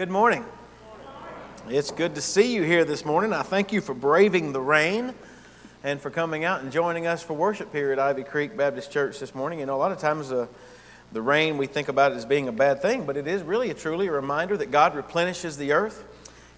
Good morning. It's good to see you here this morning. I thank you for braving the rain and for coming out and joining us for worship here at Ivy Creek Baptist Church this morning. You know, a lot of times uh, the rain, we think about it as being a bad thing, but it is really a truly a reminder that God replenishes the earth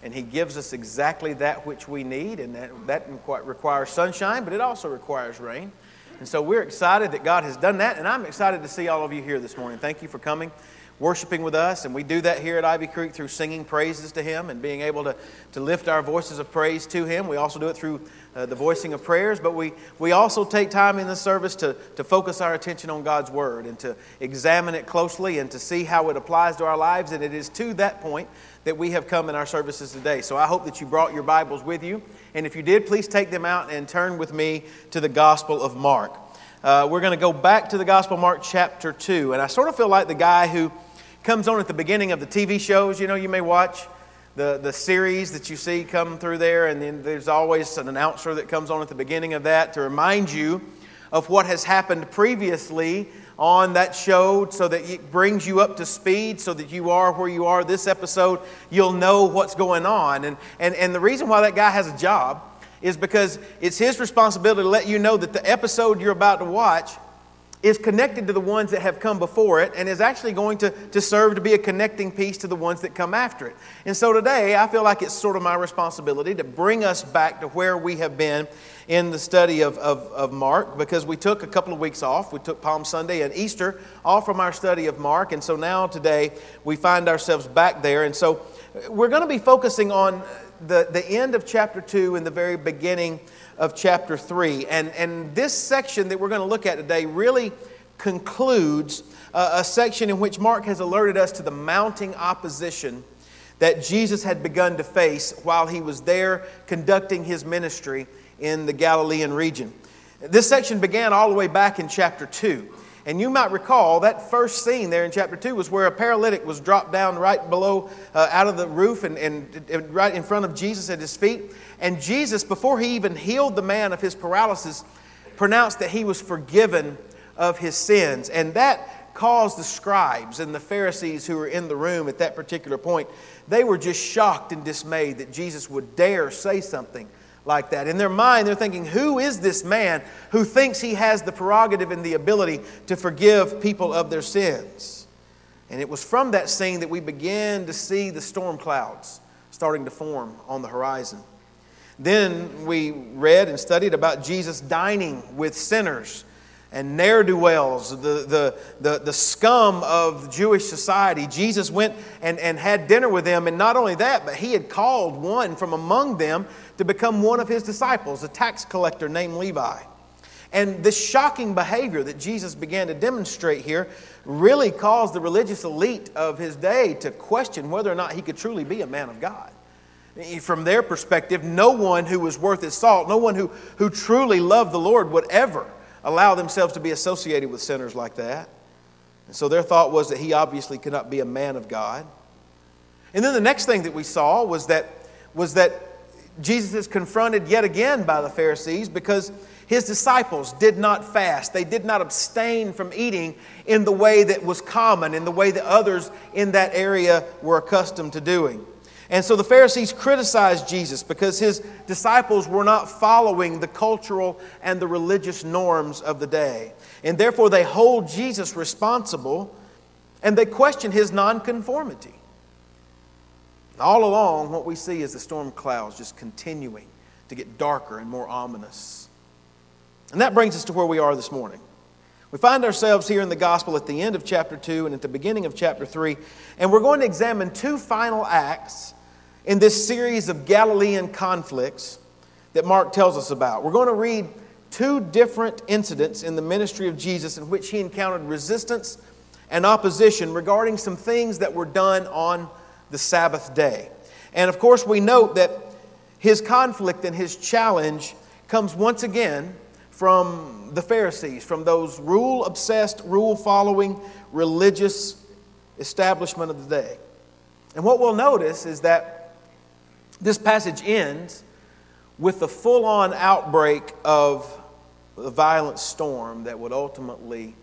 and He gives us exactly that which we need, and that, that requires sunshine, but it also requires rain. And so we're excited that God has done that, and I'm excited to see all of you here this morning. Thank you for coming worshiping with us. And we do that here at Ivy Creek through singing praises to Him and being able to, to lift our voices of praise to Him. We also do it through uh, the voicing of prayers, but we, we also take time in the service to, to focus our attention on God's Word and to examine it closely and to see how it applies to our lives. And it is to that point that we have come in our services today. So I hope that you brought your Bibles with you. And if you did, please take them out and turn with me to the Gospel of Mark. Uh, we're going to go back to the Gospel of Mark chapter 2. And I sort of feel like the guy who comes on at the beginning of the TV shows. You know, you may watch the, the series that you see come through there, and then there's always an announcer that comes on at the beginning of that to remind you of what has happened previously on that show so that it brings you up to speed so that you are where you are this episode you'll know what's going on and, and, and the reason why that guy has a job is because it's his responsibility to let you know that the episode you're about to watch is connected to the ones that have come before it and is actually going to, to serve to be a connecting piece to the ones that come after it. And so today, I feel like it's sort of my responsibility to bring us back to where we have been in the study of, of, of Mark because we took a couple of weeks off. We took Palm Sunday and Easter off from our study of Mark. And so now today, we find ourselves back there. And so we're going to be focusing on the, the end of chapter 2 and the very beginning of chapter 3. And, and this section that we're going to look at today really concludes a, a section in which Mark has alerted us to the mounting opposition that Jesus had begun to face while he was there conducting his ministry in the Galilean region. This section began all the way back in chapter 2. And you might recall that first scene there in chapter 2 was where a paralytic was dropped down right below, uh, out of the roof, and, and, and right in front of Jesus at his feet. And Jesus, before he even healed the man of his paralysis, pronounced that he was forgiven of his sins. And that caused the scribes and the Pharisees who were in the room at that particular point, they were just shocked and dismayed that Jesus would dare say something like that. In their mind, they're thinking, who is this man who thinks he has the prerogative and the ability to forgive people of their sins? And it was from that scene that we began to see the storm clouds starting to form on the horizon. Then we read and studied about Jesus dining with sinners and ne'er do wells, the, the, the, the scum of Jewish society. Jesus went and, and had dinner with them, and not only that, but he had called one from among them to become one of his disciples, a tax collector named Levi. And this shocking behavior that Jesus began to demonstrate here really caused the religious elite of his day to question whether or not he could truly be a man of God. From their perspective, no one who was worth his salt, no one who, who truly loved the Lord would ever allow themselves to be associated with sinners like that. And so their thought was that he obviously could not be a man of God. And then the next thing that we saw was that, was that Jesus is confronted yet again by the Pharisees because his disciples did not fast. They did not abstain from eating in the way that was common, in the way that others in that area were accustomed to doing. And so the Pharisees criticized Jesus because his disciples were not following the cultural and the religious norms of the day. And therefore, they hold Jesus responsible and they question his nonconformity. All along, what we see is the storm clouds just continuing to get darker and more ominous. And that brings us to where we are this morning. We find ourselves here in the gospel at the end of chapter 2 and at the beginning of chapter 3, and we're going to examine two final acts in this series of Galilean conflicts that Mark tells us about. We're going to read two different incidents in the ministry of Jesus in which he encountered resistance and opposition regarding some things that were done on the Sabbath day. And of course, we note that his conflict and his challenge comes once again from the Pharisees, from those rule obsessed, rule following religious establishment of the day. And what we'll notice is that this passage ends with the full on outbreak of the violent storm that would ultimately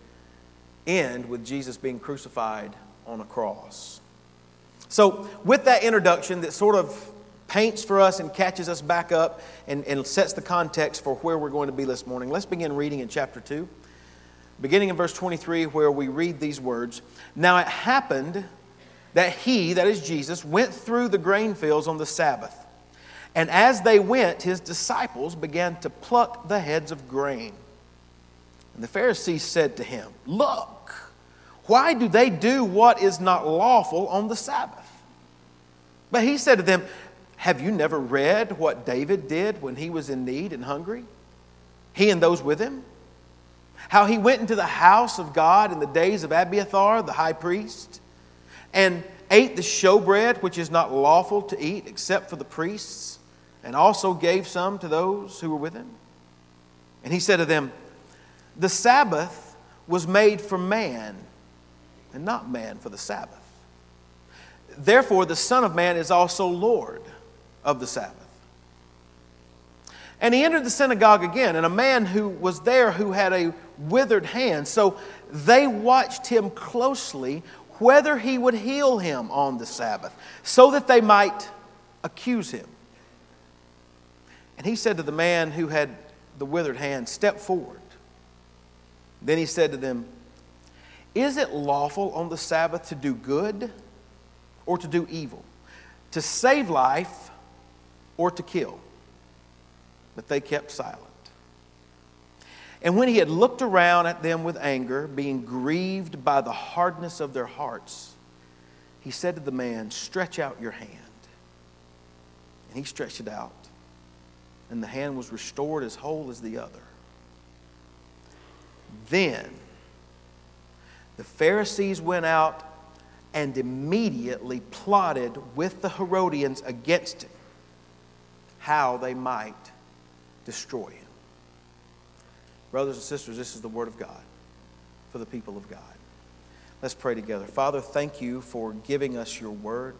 end with Jesus being crucified on a cross. So, with that introduction that sort of paints for us and catches us back up and, and sets the context for where we're going to be this morning, let's begin reading in chapter 2, beginning in verse 23, where we read these words Now it happened that he, that is Jesus, went through the grain fields on the Sabbath. And as they went, his disciples began to pluck the heads of grain. And the Pharisees said to him, Look, why do they do what is not lawful on the Sabbath? But he said to them, Have you never read what David did when he was in need and hungry? He and those with him? How he went into the house of God in the days of Abiathar, the high priest, and ate the showbread, which is not lawful to eat except for the priests, and also gave some to those who were with him? And he said to them, The Sabbath was made for man, and not man for the Sabbath. Therefore, the Son of Man is also Lord of the Sabbath. And he entered the synagogue again, and a man who was there who had a withered hand. So they watched him closely whether he would heal him on the Sabbath, so that they might accuse him. And he said to the man who had the withered hand, Step forward. Then he said to them, Is it lawful on the Sabbath to do good or to do evil, to save life or to kill. But they kept silent. And when he had looked around at them with anger, being grieved by the hardness of their hearts, he said to the man, Stretch out your hand. And he stretched it out, and the hand was restored as whole as the other. Then the Pharisees went out and immediately plotted with the Herodians against him how they might destroy him. Brothers and sisters, this is the Word of God for the people of God. Let's pray together. Father, thank you for giving us your Word.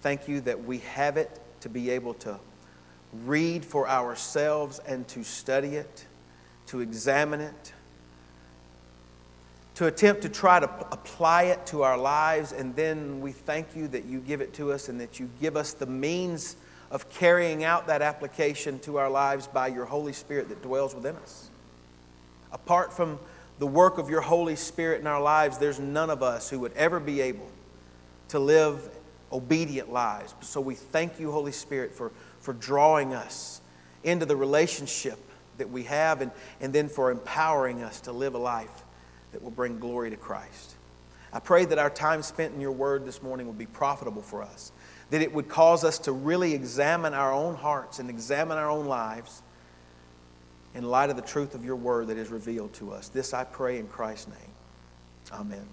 Thank you that we have it to be able to read for ourselves and to study it, to examine it to attempt to try to apply it to our lives. And then we thank you that you give it to us and that you give us the means of carrying out that application to our lives by your Holy Spirit that dwells within us. Apart from the work of your Holy Spirit in our lives, there's none of us who would ever be able to live obedient lives. So we thank you, Holy Spirit, for, for drawing us into the relationship that we have and, and then for empowering us to live a life that will bring glory to Christ. I pray that our time spent in your word this morning will be profitable for us, that it would cause us to really examine our own hearts and examine our own lives in light of the truth of your word that is revealed to us. This I pray in Christ's name. Amen.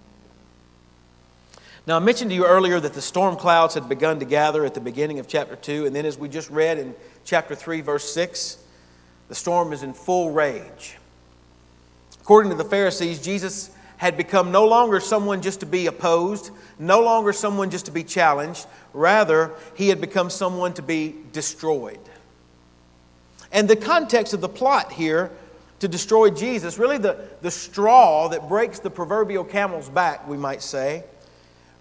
Now, I mentioned to you earlier that the storm clouds had begun to gather at the beginning of chapter 2, and then as we just read in chapter 3, verse 6, the storm is in full rage. According to the Pharisees, Jesus had become no longer someone just to be opposed, no longer someone just to be challenged. Rather, he had become someone to be destroyed. And the context of the plot here to destroy Jesus, really the, the straw that breaks the proverbial camel's back, we might say,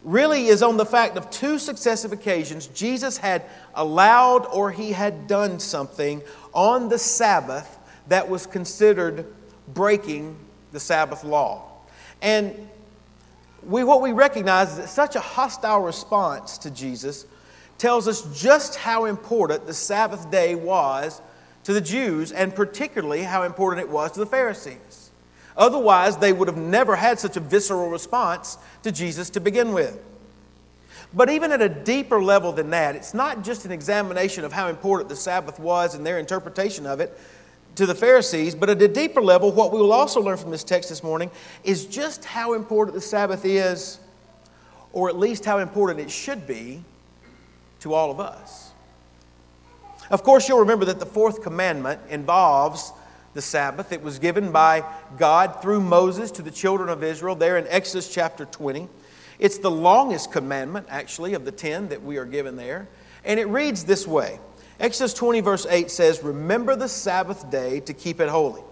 really is on the fact of two successive occasions Jesus had allowed or he had done something on the Sabbath that was considered breaking the Sabbath law. And we, what we recognize is that such a hostile response to Jesus tells us just how important the Sabbath day was to the Jews, and particularly how important it was to the Pharisees. Otherwise, they would have never had such a visceral response to Jesus to begin with. But even at a deeper level than that, it's not just an examination of how important the Sabbath was and their interpretation of it, to the Pharisees, but at a deeper level, what we will also learn from this text this morning is just how important the Sabbath is, or at least how important it should be to all of us. Of course, you'll remember that the fourth commandment involves the Sabbath. It was given by God through Moses to the children of Israel there in Exodus chapter 20. It's the longest commandment, actually, of the ten that we are given there. And it reads this way Exodus 20, verse 8 says, Remember the Sabbath day to keep it holy.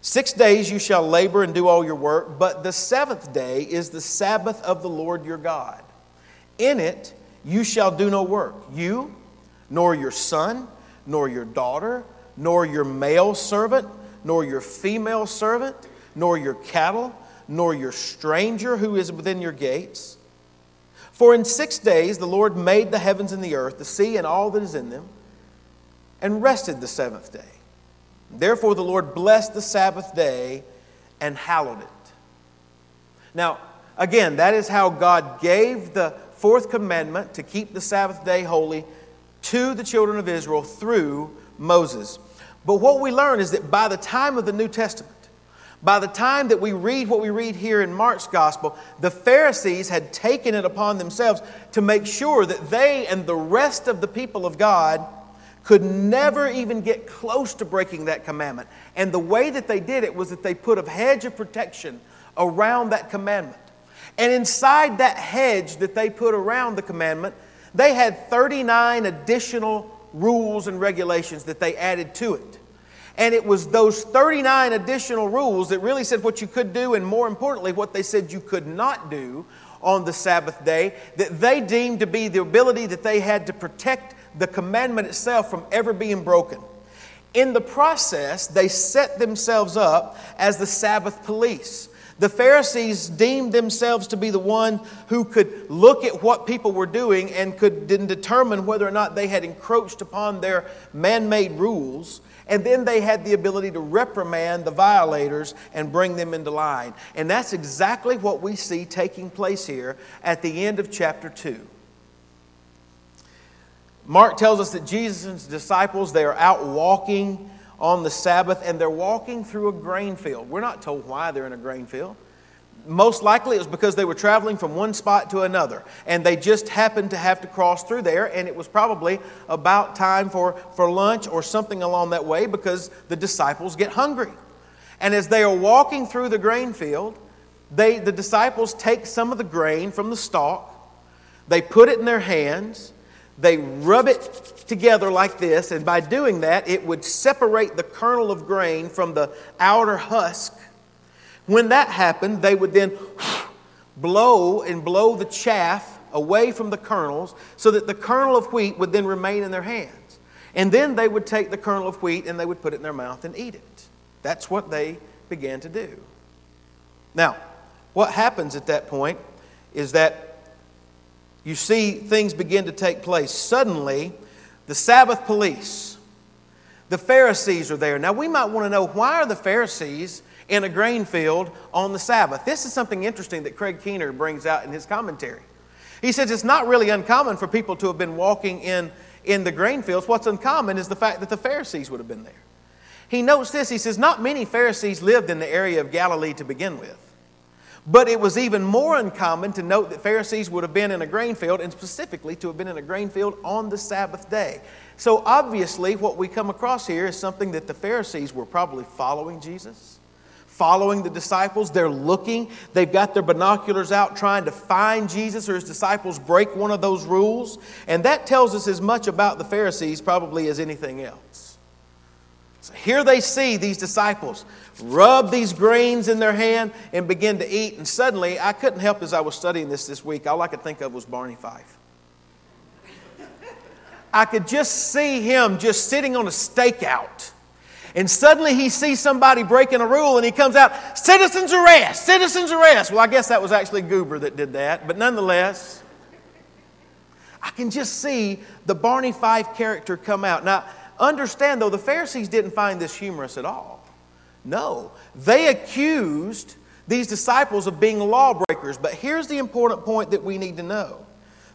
Six days you shall labor and do all your work, but the seventh day is the Sabbath of the Lord your God. In it you shall do no work, you, nor your son, nor your daughter, nor your male servant, nor your female servant, nor your cattle, nor your stranger who is within your gates. For in six days the Lord made the heavens and the earth, the sea and all that is in them, and rested the seventh day. Therefore the Lord blessed the Sabbath day and hallowed it. Now, again, that is how God gave the fourth commandment to keep the Sabbath day holy to the children of Israel through Moses. But what we learn is that by the time of the New Testament, by the time that we read what we read here in Mark's gospel, the Pharisees had taken it upon themselves to make sure that they and the rest of the people of God could never even get close to breaking that commandment. And the way that they did it was that they put a hedge of protection around that commandment. And inside that hedge that they put around the commandment, they had 39 additional rules and regulations that they added to it. And it was those 39 additional rules that really said what you could do, and more importantly, what they said you could not do on the Sabbath day, that they deemed to be the ability that they had to protect the commandment itself from ever being broken. In the process, they set themselves up as the Sabbath police. The Pharisees deemed themselves to be the one who could look at what people were doing and could then determine whether or not they had encroached upon their man made rules. And then they had the ability to reprimand the violators and bring them into line. And that's exactly what we see taking place here at the end of chapter 2. Mark tells us that Jesus' and his disciples, they are out walking on the Sabbath and they're walking through a grain field. We're not told why they're in a grain field. Most likely it was because they were traveling from one spot to another and they just happened to have to cross through there and it was probably about time for, for lunch or something along that way because the disciples get hungry. And as they are walking through the grain field, they, the disciples take some of the grain from the stalk, they put it in their hands, they rub it together like this, and by doing that, it would separate the kernel of grain from the outer husk. When that happened, they would then blow and blow the chaff away from the kernels so that the kernel of wheat would then remain in their hands. And then they would take the kernel of wheat and they would put it in their mouth and eat it. That's what they began to do. Now, what happens at that point is that you see things begin to take place. Suddenly, the Sabbath police, the Pharisees are there. Now, we might want to know why are the Pharisees in a grain field on the Sabbath? This is something interesting that Craig Keener brings out in his commentary. He says it's not really uncommon for people to have been walking in, in the grain fields. What's uncommon is the fact that the Pharisees would have been there. He notes this. He says, Not many Pharisees lived in the area of Galilee to begin with. But it was even more uncommon to note that Pharisees would have been in a grain field, and specifically to have been in a grain field on the Sabbath day. So obviously, what we come across here is something that the Pharisees were probably following Jesus, following the disciples. They're looking, they've got their binoculars out trying to find Jesus or his disciples break one of those rules. And that tells us as much about the Pharisees probably as anything else. So here they see these disciples rub these grains in their hand and begin to eat. And suddenly, I couldn't help as I was studying this this week, all I could think of was Barney Fife. I could just see him just sitting on a stakeout. And suddenly he sees somebody breaking a rule and he comes out, citizens arrest, citizens arrest. Well, I guess that was actually Goober that did that, but nonetheless, I can just see the Barney Fife character come out. Now, Understand, though, the Pharisees didn't find this humorous at all. No, they accused these disciples of being lawbreakers. But here's the important point that we need to know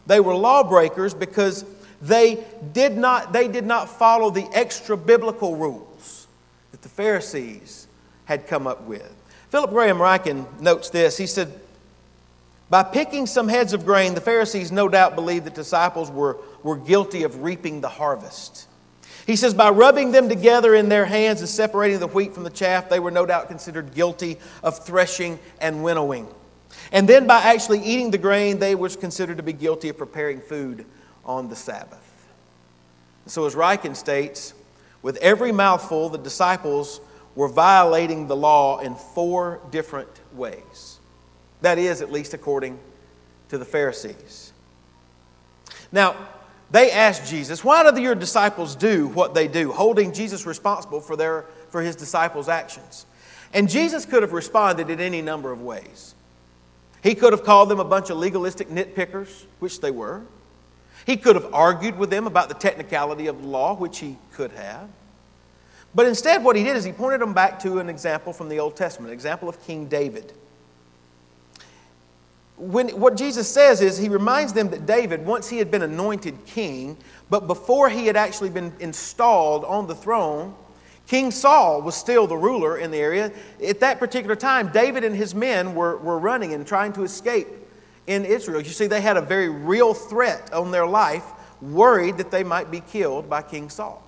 they were lawbreakers because they did not, they did not follow the extra biblical rules that the Pharisees had come up with. Philip Graham Ryken notes this. He said, By picking some heads of grain, the Pharisees no doubt believed that disciples were, were guilty of reaping the harvest. He says, by rubbing them together in their hands and separating the wheat from the chaff, they were no doubt considered guilty of threshing and winnowing. And then by actually eating the grain, they were considered to be guilty of preparing food on the Sabbath. So, as Ryken states, with every mouthful, the disciples were violating the law in four different ways. That is, at least according to the Pharisees. Now, they asked Jesus, Why do your disciples do what they do? Holding Jesus responsible for, their, for his disciples' actions. And Jesus could have responded in any number of ways. He could have called them a bunch of legalistic nitpickers, which they were. He could have argued with them about the technicality of the law, which he could have. But instead, what he did is he pointed them back to an example from the Old Testament, an example of King David. When, what Jesus says is he reminds them that David, once he had been anointed king, but before he had actually been installed on the throne, King Saul was still the ruler in the area. At that particular time, David and his men were, were running and trying to escape in Israel. You see, they had a very real threat on their life, worried that they might be killed by King Saul.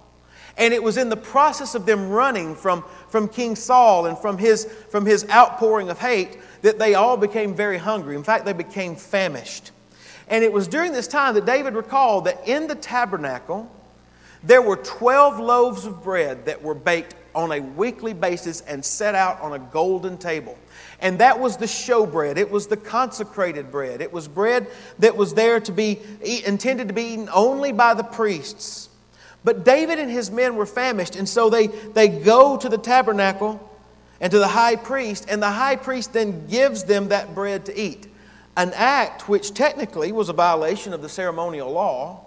And it was in the process of them running from, from King Saul and from his, from his outpouring of hate that they all became very hungry. In fact, they became famished. And it was during this time that David recalled that in the tabernacle, there were 12 loaves of bread that were baked on a weekly basis and set out on a golden table. And that was the showbread. It was the consecrated bread. It was bread that was there to be intended to be eaten only by the priests. But David and his men were famished, and so they, they go to the tabernacle and to the high priest, and the high priest then gives them that bread to eat. An act which technically was a violation of the ceremonial law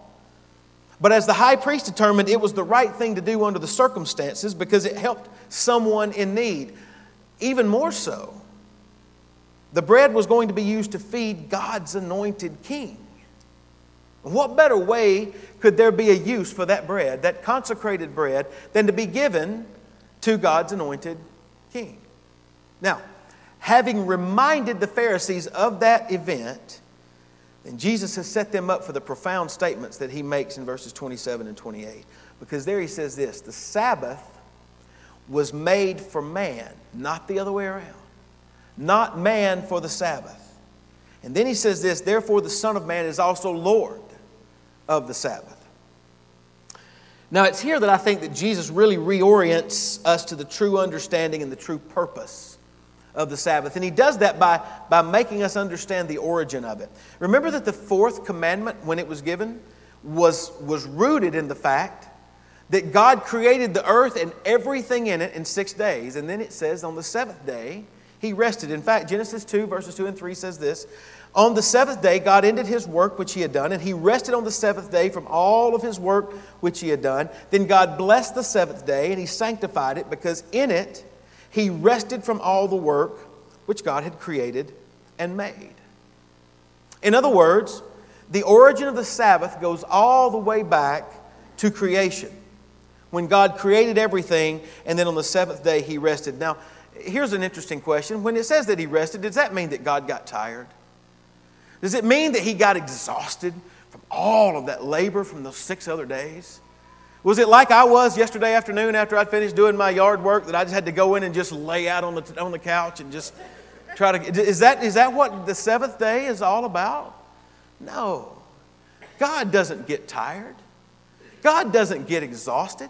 but as the high priest determined, it was the right thing to do under the circumstances because it helped someone in need. Even more so, the bread was going to be used to feed God's anointed king. What better way could there be a use for that bread, that consecrated bread, than to be given to God's anointed king? Now, having reminded the Pharisees of that event, and Jesus has set them up for the profound statements that he makes in verses 27 and 28. Because there he says this the Sabbath was made for man, not the other way around. Not man for the Sabbath. And then he says this therefore the Son of Man is also Lord of the Sabbath. Now it's here that I think that Jesus really reorients us to the true understanding and the true purpose of the Sabbath. And he does that by, by making us understand the origin of it. Remember that the fourth commandment, when it was given, was, was rooted in the fact that God created the earth and everything in it in six days. And then it says on the seventh day, he rested. In fact, Genesis 2, verses 2 and 3 says this On the seventh day, God ended his work which he had done, and he rested on the seventh day from all of his work which he had done. Then God blessed the seventh day, and he sanctified it because in it, he rested from all the work which God had created and made. In other words, the origin of the Sabbath goes all the way back to creation. When God created everything, and then on the seventh day he rested. Now, here's an interesting question. When it says that he rested, does that mean that God got tired? Does it mean that he got exhausted from all of that labor from those six other days? Was it like I was yesterday afternoon after I'd finished doing my yard work that I just had to go in and just lay out on the, on the couch and just try to. Is that, is that what the seventh day is all about? No. God doesn't get tired, God doesn't get exhausted.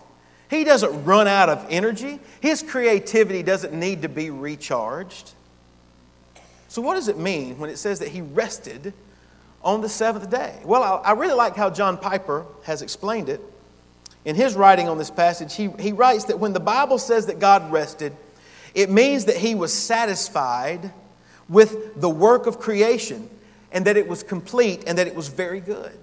He doesn't run out of energy. His creativity doesn't need to be recharged. So, what does it mean when it says that he rested on the seventh day? Well, I, I really like how John Piper has explained it in his writing on this passage, he, he writes that when the Bible says that God rested, it means that he was satisfied with the work of creation and that it was complete and that it was very good.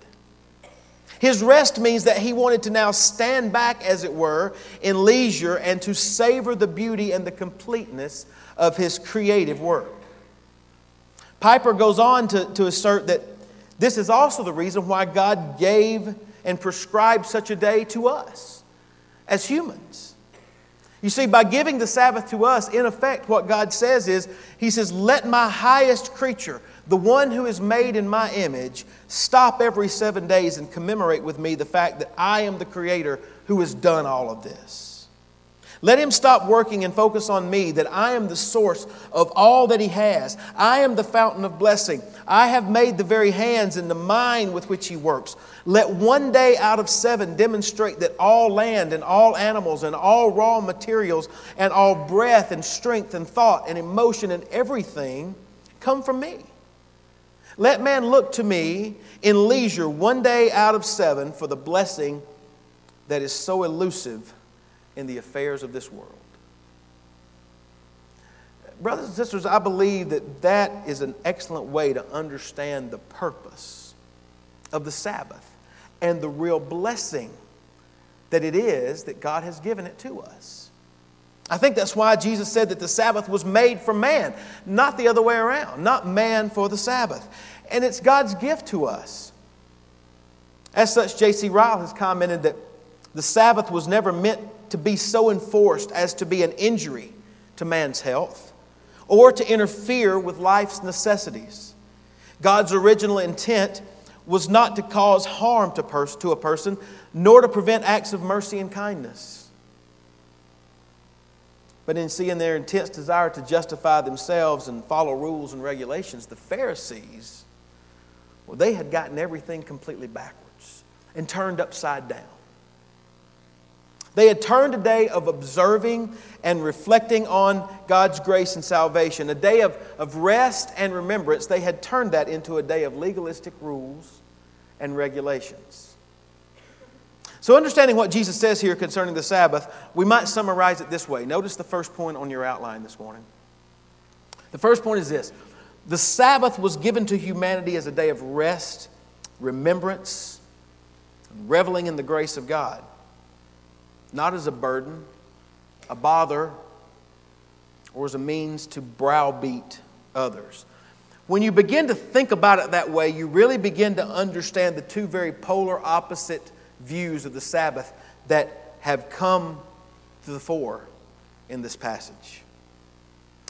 His rest means that he wanted to now stand back, as it were, in leisure and to savor the beauty and the completeness of his creative work. Piper goes on to, to assert that this is also the reason why God gave and prescribed such a day to us as humans. You see, by giving the Sabbath to us, in effect, what God says is, He says, Let my highest creature, the one who is made in my image, stop every seven days and commemorate with me the fact that I am the Creator who has done all of this. Let him stop working and focus on me, that I am the source of all that he has. I am the fountain of blessing. I have made the very hands and the mind with which he works. Let one day out of seven demonstrate that all land and all animals and all raw materials and all breath and strength and thought and emotion and everything come from me. Let man look to me in leisure one day out of seven for the blessing that is so elusive in the affairs of this world. Brothers and sisters, I believe that that is an excellent way to understand the purpose of the Sabbath and the real blessing that it is that God has given it to us. I think that's why Jesus said that the Sabbath was made for man, not the other way around, not man for the Sabbath. And it's God's gift to us. As such, J.C. Ryle has commented that the Sabbath was never meant to be so enforced as to be an injury to man's health or to interfere with life's necessities. God's original intent was not to cause harm to, pers- to a person, nor to prevent acts of mercy and kindness. But in seeing their intense desire to justify themselves and follow rules and regulations, the Pharisees, well, they had gotten everything completely backwards and turned upside down. They had turned a day of observing and reflecting on God's grace and salvation, a day of, of rest and remembrance. They had turned that into a day of legalistic rules and regulations. So, understanding what Jesus says here concerning the Sabbath, we might summarize it this way. Notice the first point on your outline this morning. The first point is this the Sabbath was given to humanity as a day of rest, remembrance, and reveling in the grace of God not as a burden, a bother, or as a means to browbeat others. When you begin to think about it that way, you really begin to understand the two very polar opposite views of the Sabbath that have come to the fore in this passage.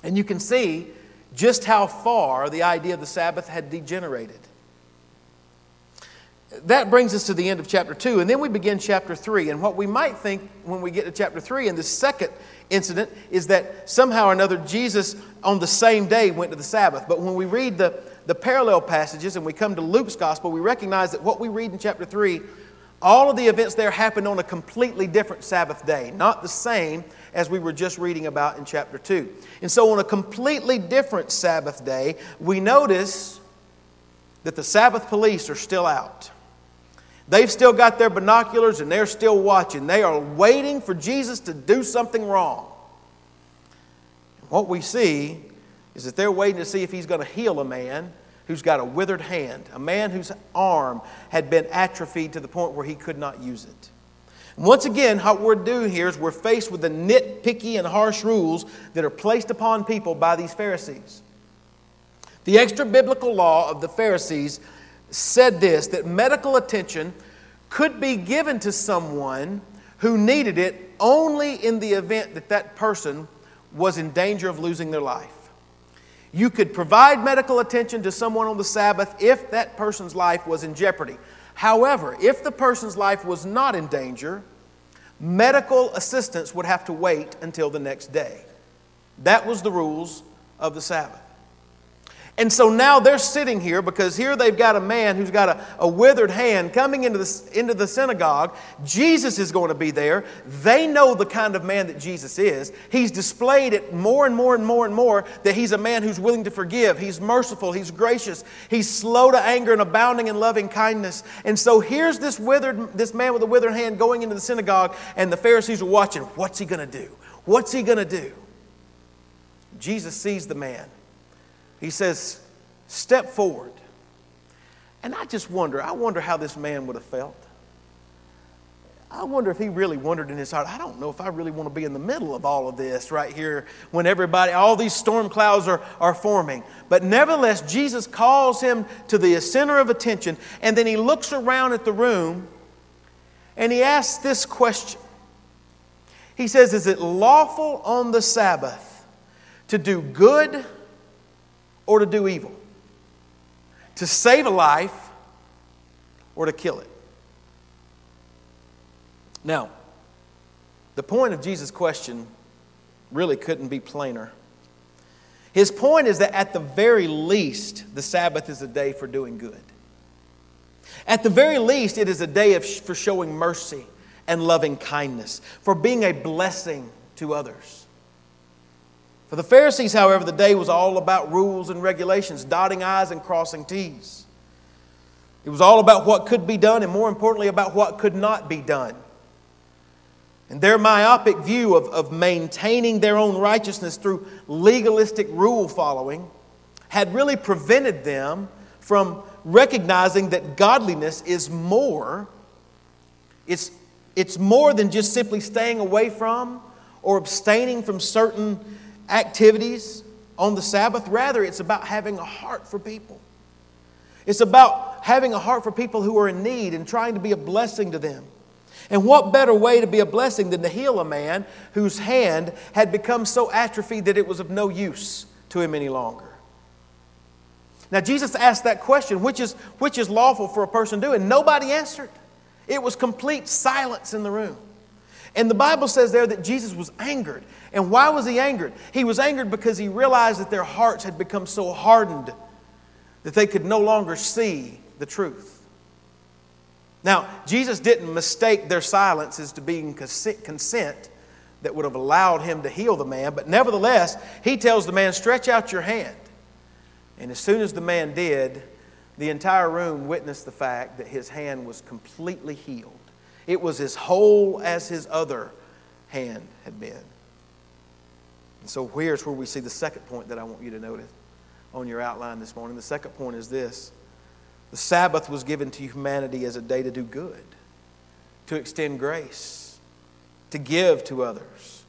And you can see just how far the idea of the Sabbath had degenerated that brings us to the end of chapter 2, and then we begin chapter 3. And what we might think when we get to chapter 3 in this second incident is that somehow or another Jesus on the same day went to the Sabbath. But when we read the, the parallel passages and we come to Luke's gospel, we recognize that what we read in chapter 3, all of the events there happened on a completely different Sabbath day, not the same as we were just reading about in chapter 2. And so on a completely different Sabbath day, we notice that the Sabbath police are still out. They've still got their binoculars and they're still watching. They are waiting for Jesus to do something wrong. What we see is that they're waiting to see if he's going to heal a man who's got a withered hand, a man whose arm had been atrophied to the point where he could not use it. once again, what we're doing here is we're faced with the nitpicky and harsh rules that are placed upon people by these Pharisees. The extra biblical law of the Pharisees said this that medical attention could be given to someone who needed it only in the event that that person was in danger of losing their life. You could provide medical attention to someone on the Sabbath if that person's life was in jeopardy. However, if the person's life was not in danger, medical assistance would have to wait until the next day. That was the rules of the Sabbath. And so now they're sitting here because here they've got a man who's got a, a withered hand coming into the, into the synagogue. Jesus is going to be there. They know the kind of man that Jesus is. He's displayed it more and more and more and more that he's a man who's willing to forgive. He's merciful. He's gracious. He's slow to anger and abounding in loving kindness. And so here's this withered, this man with a withered hand going into the synagogue, and the Pharisees are watching. What's he going to do? What's he going to do? Jesus sees the man. He says, Step forward. And I just wonder, I wonder how this man would have felt. I wonder if he really wondered in his heart, I don't know if I really want to be in the middle of all of this right here when everybody, all these storm clouds are, are forming. But nevertheless, Jesus calls him to the center of attention, and then he looks around at the room and he asks this question. He says, Is it lawful on the Sabbath to do good or to do evil, to save a life or to kill it. Now, the point of Jesus' question really couldn't be plainer. His point is that at the very least, the Sabbath is a day for doing good. At the very least, it is a day of, for showing mercy and loving kindness, for being a blessing to others. For the Pharisees, however, the day was all about rules and regulations, dotting I's and crossing T's. It was all about what could be done, and more importantly, about what could not be done. And their myopic view of, of maintaining their own righteousness through legalistic rule following had really prevented them from recognizing that godliness is more. It's, it's more than just simply staying away from or abstaining from certain activities on the Sabbath. Rather, it's about having a heart for people. It's about having a heart for people who are in need and trying to be a blessing to them. And what better way to be a blessing than to heal a man whose hand had become so atrophied that it was of no use to him any longer? Now, Jesus asked that question, which is, which is lawful for a person to do? And nobody answered. It was complete silence in the room. And the Bible says there that Jesus was angered. And why was he angered? He was angered because he realized that their hearts had become so hardened that they could no longer see the truth. Now, Jesus didn't mistake their silence as to being consent that would have allowed him to heal the man, but nevertheless, he tells the man, Stretch out your hand. And as soon as the man did, the entire room witnessed the fact that his hand was completely healed. It was as whole as his other hand had been. And so here's where we see the second point that I want you to notice on your outline this morning. The second point is this the Sabbath was given to humanity as a day to do good, to extend grace, to give to others,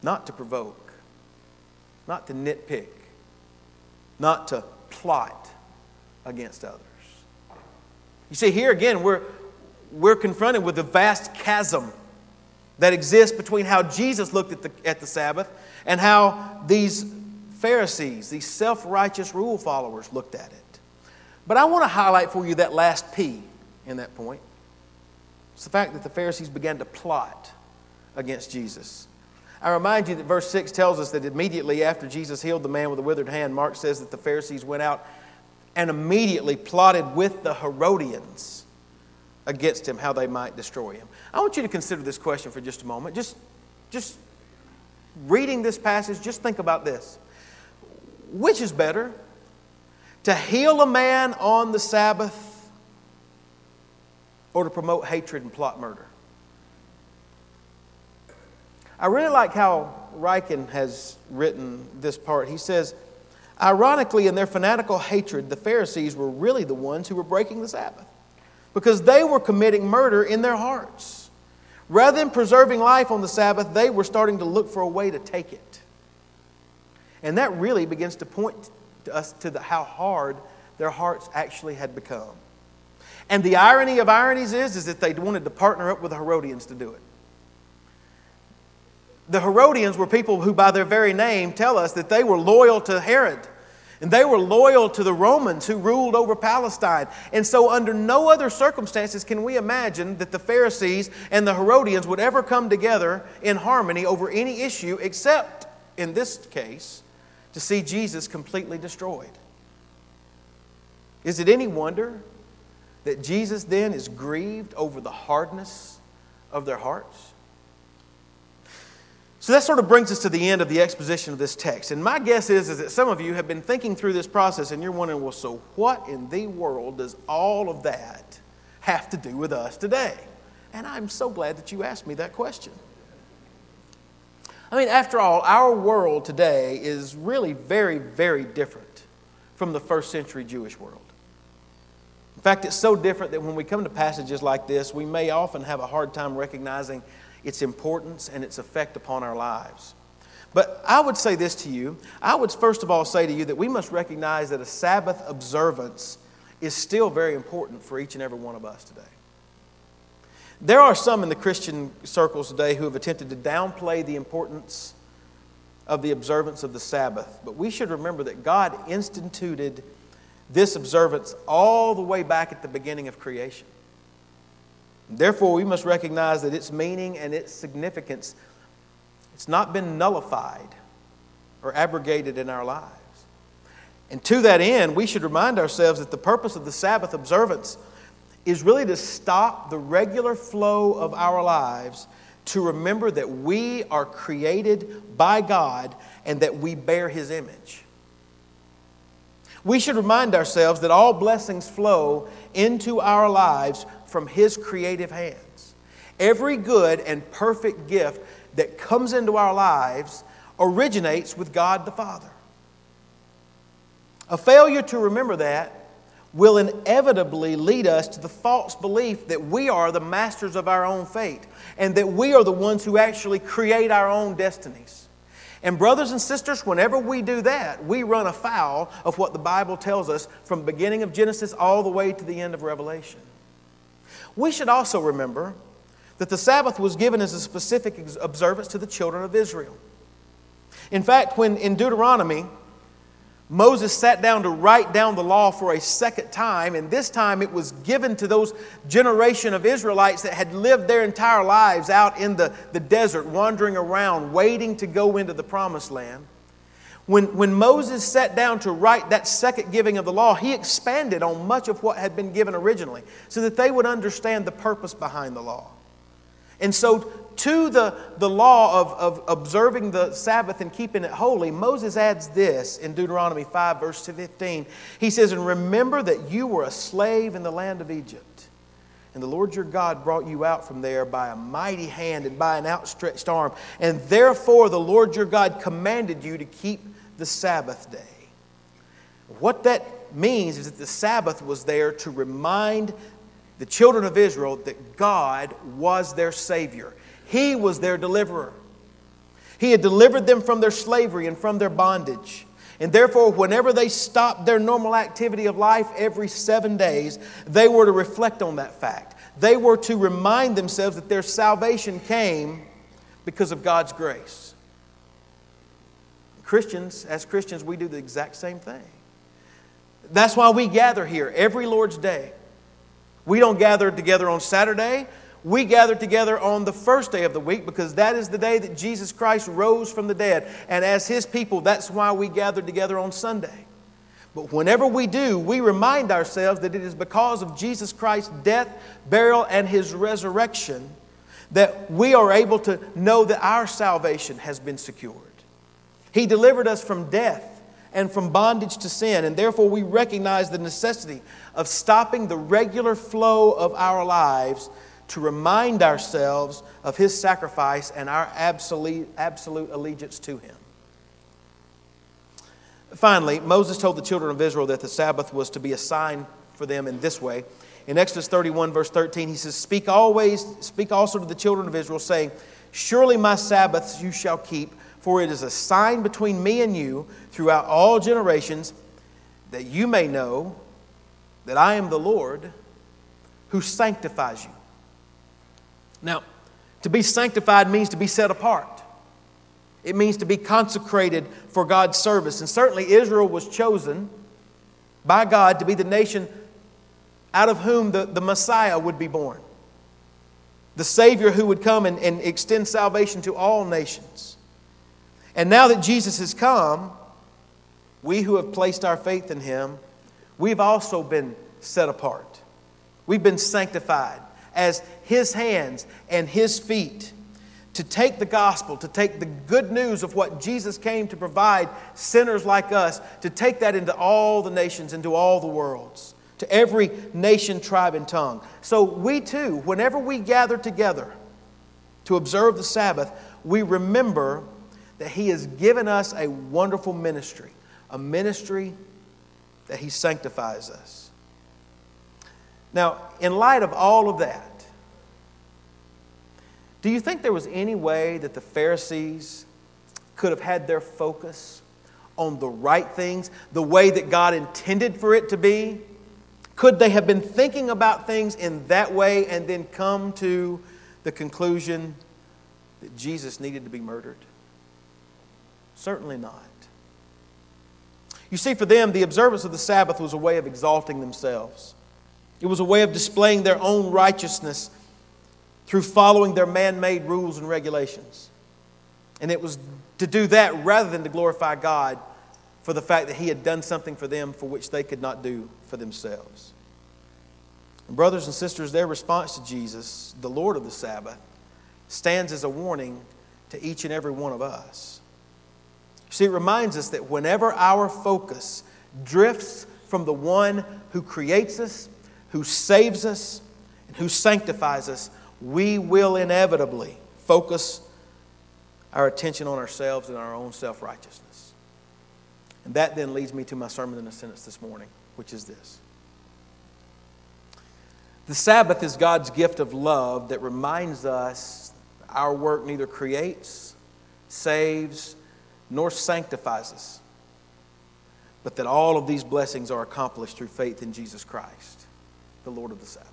not to provoke, not to nitpick, not to plot against others. You see, here again, we're, we're confronted with the vast chasm that exists between how Jesus looked at the, at the Sabbath and how these Pharisees, these self righteous rule followers, looked at it. But I want to highlight for you that last P in that point. It's the fact that the Pharisees began to plot against Jesus. I remind you that verse 6 tells us that immediately after Jesus healed the man with the withered hand, Mark says that the Pharisees went out and immediately plotted with the Herodians against him how they might destroy him. I want you to consider this question for just a moment. Just, just reading this passage, just think about this. Which is better? To heal a man on the Sabbath or to promote hatred and plot murder? I really like how Ryken has written this part. He says, Ironically, in their fanatical hatred, the Pharisees were really the ones who were breaking the Sabbath because they were committing murder in their hearts. Rather than preserving life on the Sabbath, they were starting to look for a way to take it. And that really begins to point to us to the, how hard their hearts actually had become. And the irony of ironies is, is that they wanted to partner up with the Herodians to do it. The Herodians were people who, by their very name, tell us that they were loyal to Herod. And they were loyal to the Romans who ruled over Palestine. And so, under no other circumstances can we imagine that the Pharisees and the Herodians would ever come together in harmony over any issue, except in this case, to see Jesus completely destroyed. Is it any wonder that Jesus then is grieved over the hardness of their hearts? So that sort of brings us to the end of the exposition of this text. And my guess is, is that some of you have been thinking through this process and you're wondering, well, so what in the world does all of that have to do with us today? And I'm so glad that you asked me that question. I mean, after all, our world today is really very, very different from the first century Jewish world. In fact, it's so different that when we come to passages like this, we may often have a hard time recognizing its importance and its effect upon our lives. But I would say this to you. I would first of all say to you that we must recognize that a Sabbath observance is still very important for each and every one of us today. There are some in the Christian circles today who have attempted to downplay the importance of the observance of the Sabbath, but we should remember that God instituted this observance all the way back at the beginning of creation. Therefore, we must recognize that its meaning and its significance it's not been nullified or abrogated in our lives. And to that end, we should remind ourselves that the purpose of the Sabbath observance is really to stop the regular flow of our lives to remember that we are created by God and that we bear His image. We should remind ourselves that all blessings flow into our lives from His creative hands. Every good and perfect gift that comes into our lives originates with God the Father. A failure to remember that will inevitably lead us to the false belief that we are the masters of our own fate and that we are the ones who actually create our own destinies. And, brothers and sisters, whenever we do that, we run afoul of what the Bible tells us from the beginning of Genesis all the way to the end of Revelation. We should also remember that the Sabbath was given as a specific observance to the children of Israel. In fact, when in Deuteronomy, Moses sat down to write down the law for a second time, and this time it was given to those generation of Israelites that had lived their entire lives out in the, the desert, wandering around, waiting to go into the promised land. When, when Moses sat down to write that second giving of the law, he expanded on much of what had been given originally so that they would understand the purpose behind the law. And so, to the, the law of, of observing the Sabbath and keeping it holy, Moses adds this in Deuteronomy 5, verse 15. He says, And remember that you were a slave in the land of Egypt. And the Lord your God brought you out from there by a mighty hand and by an outstretched arm. And therefore the Lord your God commanded you to keep the Sabbath day. What that means is that the Sabbath was there to remind the children of Israel that God was their Savior. He was their deliverer. He had delivered them from their slavery and from their bondage. And therefore, whenever they stopped their normal activity of life every seven days, they were to reflect on that fact. They were to remind themselves that their salvation came because of God's grace. Christians, as Christians, we do the exact same thing. That's why we gather here every Lord's Day. We don't gather together on Saturday. We gather together on the first day of the week because that is the day that Jesus Christ rose from the dead. And as His people, that's why we gather together on Sunday. But whenever we do, we remind ourselves that it is because of Jesus Christ's death, burial, and His resurrection that we are able to know that our salvation has been secured. He delivered us from death and from bondage to sin, and therefore we recognize the necessity of stopping the regular flow of our lives to remind ourselves of His sacrifice and our absolute, absolute allegiance to Him. Finally, Moses told the children of Israel that the Sabbath was to be a sign for them in this way. In Exodus 31, verse 13, he says, Speak always, speak also to the children of Israel, saying, Surely my Sabbaths you shall keep, for it is a sign between me and you throughout all generations, that you may know that I am the Lord who sanctifies you. Now, to be sanctified means to be set apart. It means to be consecrated for God's service. And certainly Israel was chosen by God to be the nation out of whom the, the Messiah would be born. The Savior who would come and, and extend salvation to all nations. And now that Jesus has come, we who have placed our faith in Him, we've also been set apart. We've been sanctified as His hands and His feet to take the gospel, to take the good news of what Jesus came to provide sinners like us, to take that into all the nations, into all the worlds, to every nation, tribe, and tongue. So we too, whenever we gather together to observe the Sabbath, we remember that He has given us a wonderful ministry, a ministry that He sanctifies us. Now, in light of all of that, do you think there was any way that the Pharisees could have had their focus on the right things, the way that God intended for it to be? Could they have been thinking about things in that way and then come to the conclusion that Jesus needed to be murdered? Certainly not. You see, for them, the observance of the Sabbath was a way of exalting themselves. It was a way of displaying their own righteousness through following their man made rules and regulations. And it was to do that rather than to glorify God for the fact that He had done something for them for which they could not do for themselves. And brothers and sisters, their response to Jesus, the Lord of the Sabbath, stands as a warning to each and every one of us. See, it reminds us that whenever our focus drifts from the one who creates us, who saves us, and who sanctifies us, we will inevitably focus our attention on ourselves and our own self righteousness. And that then leads me to my sermon in a sentence this morning, which is this The Sabbath is God's gift of love that reminds us our work neither creates, saves, nor sanctifies us, but that all of these blessings are accomplished through faith in Jesus Christ, the Lord of the Sabbath.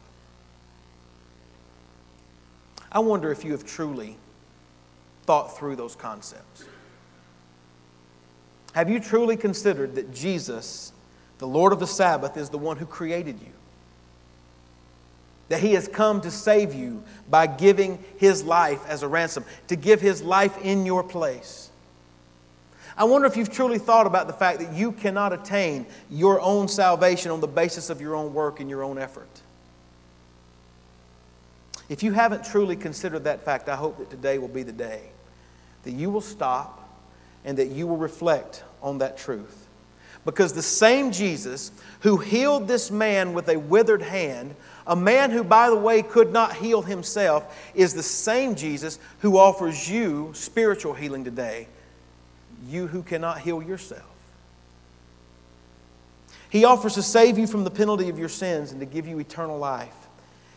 I wonder if you have truly thought through those concepts. Have you truly considered that Jesus, the Lord of the Sabbath, is the one who created you? That he has come to save you by giving his life as a ransom, to give his life in your place. I wonder if you've truly thought about the fact that you cannot attain your own salvation on the basis of your own work and your own effort. If you haven't truly considered that fact, I hope that today will be the day that you will stop and that you will reflect on that truth. Because the same Jesus who healed this man with a withered hand, a man who, by the way, could not heal himself, is the same Jesus who offers you spiritual healing today, you who cannot heal yourself. He offers to save you from the penalty of your sins and to give you eternal life.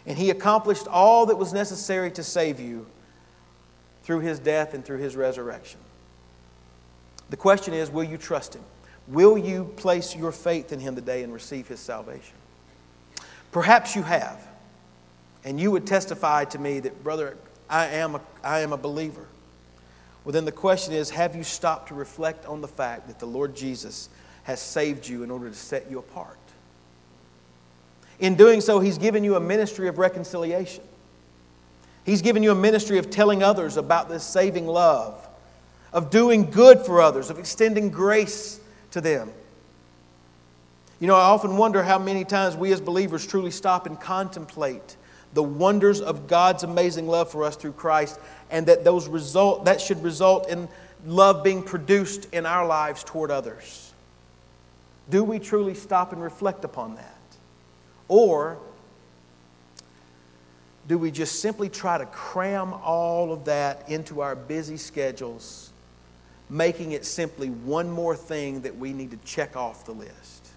And He accomplished all that was necessary to save you through his death and through his resurrection. The question is will you trust him? Will you place your faith in him today and receive his salvation? Perhaps you have, and you would testify to me that, brother, I am a, I am a believer. Well, then the question is have you stopped to reflect on the fact that the Lord Jesus has saved you in order to set you apart? In doing so, he's given you a ministry of reconciliation. He's given you a ministry of telling others about this saving love, of doing good for others, of extending grace to them. You know, I often wonder how many times we as believers truly stop and contemplate the wonders of God's amazing love for us through Christ, and that those result that should result in love being produced in our lives toward others. Do we truly stop and reflect upon that? Or do we just simply try to cram all of that into our busy schedules, making it simply one more thing that we need to check off the list?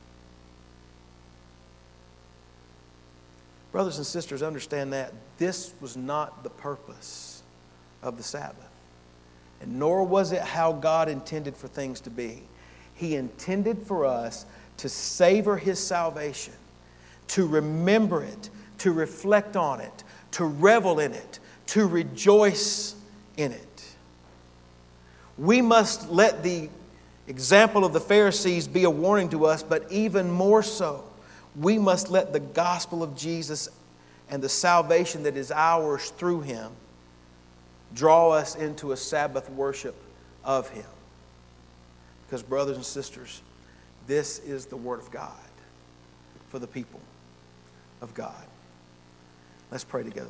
Brothers and sisters, understand that this was not the purpose of the Sabbath, and nor was it how God intended for things to be. He intended for us to savor His salvation, to remember it, to reflect on it, to revel in it, to rejoice in it. We must let the example of the Pharisees be a warning to us, but even more so, we must let the gospel of Jesus and the salvation that is ours through him draw us into a Sabbath worship of him. Because, brothers and sisters, this is the Word of God for the people of God. Let's pray together.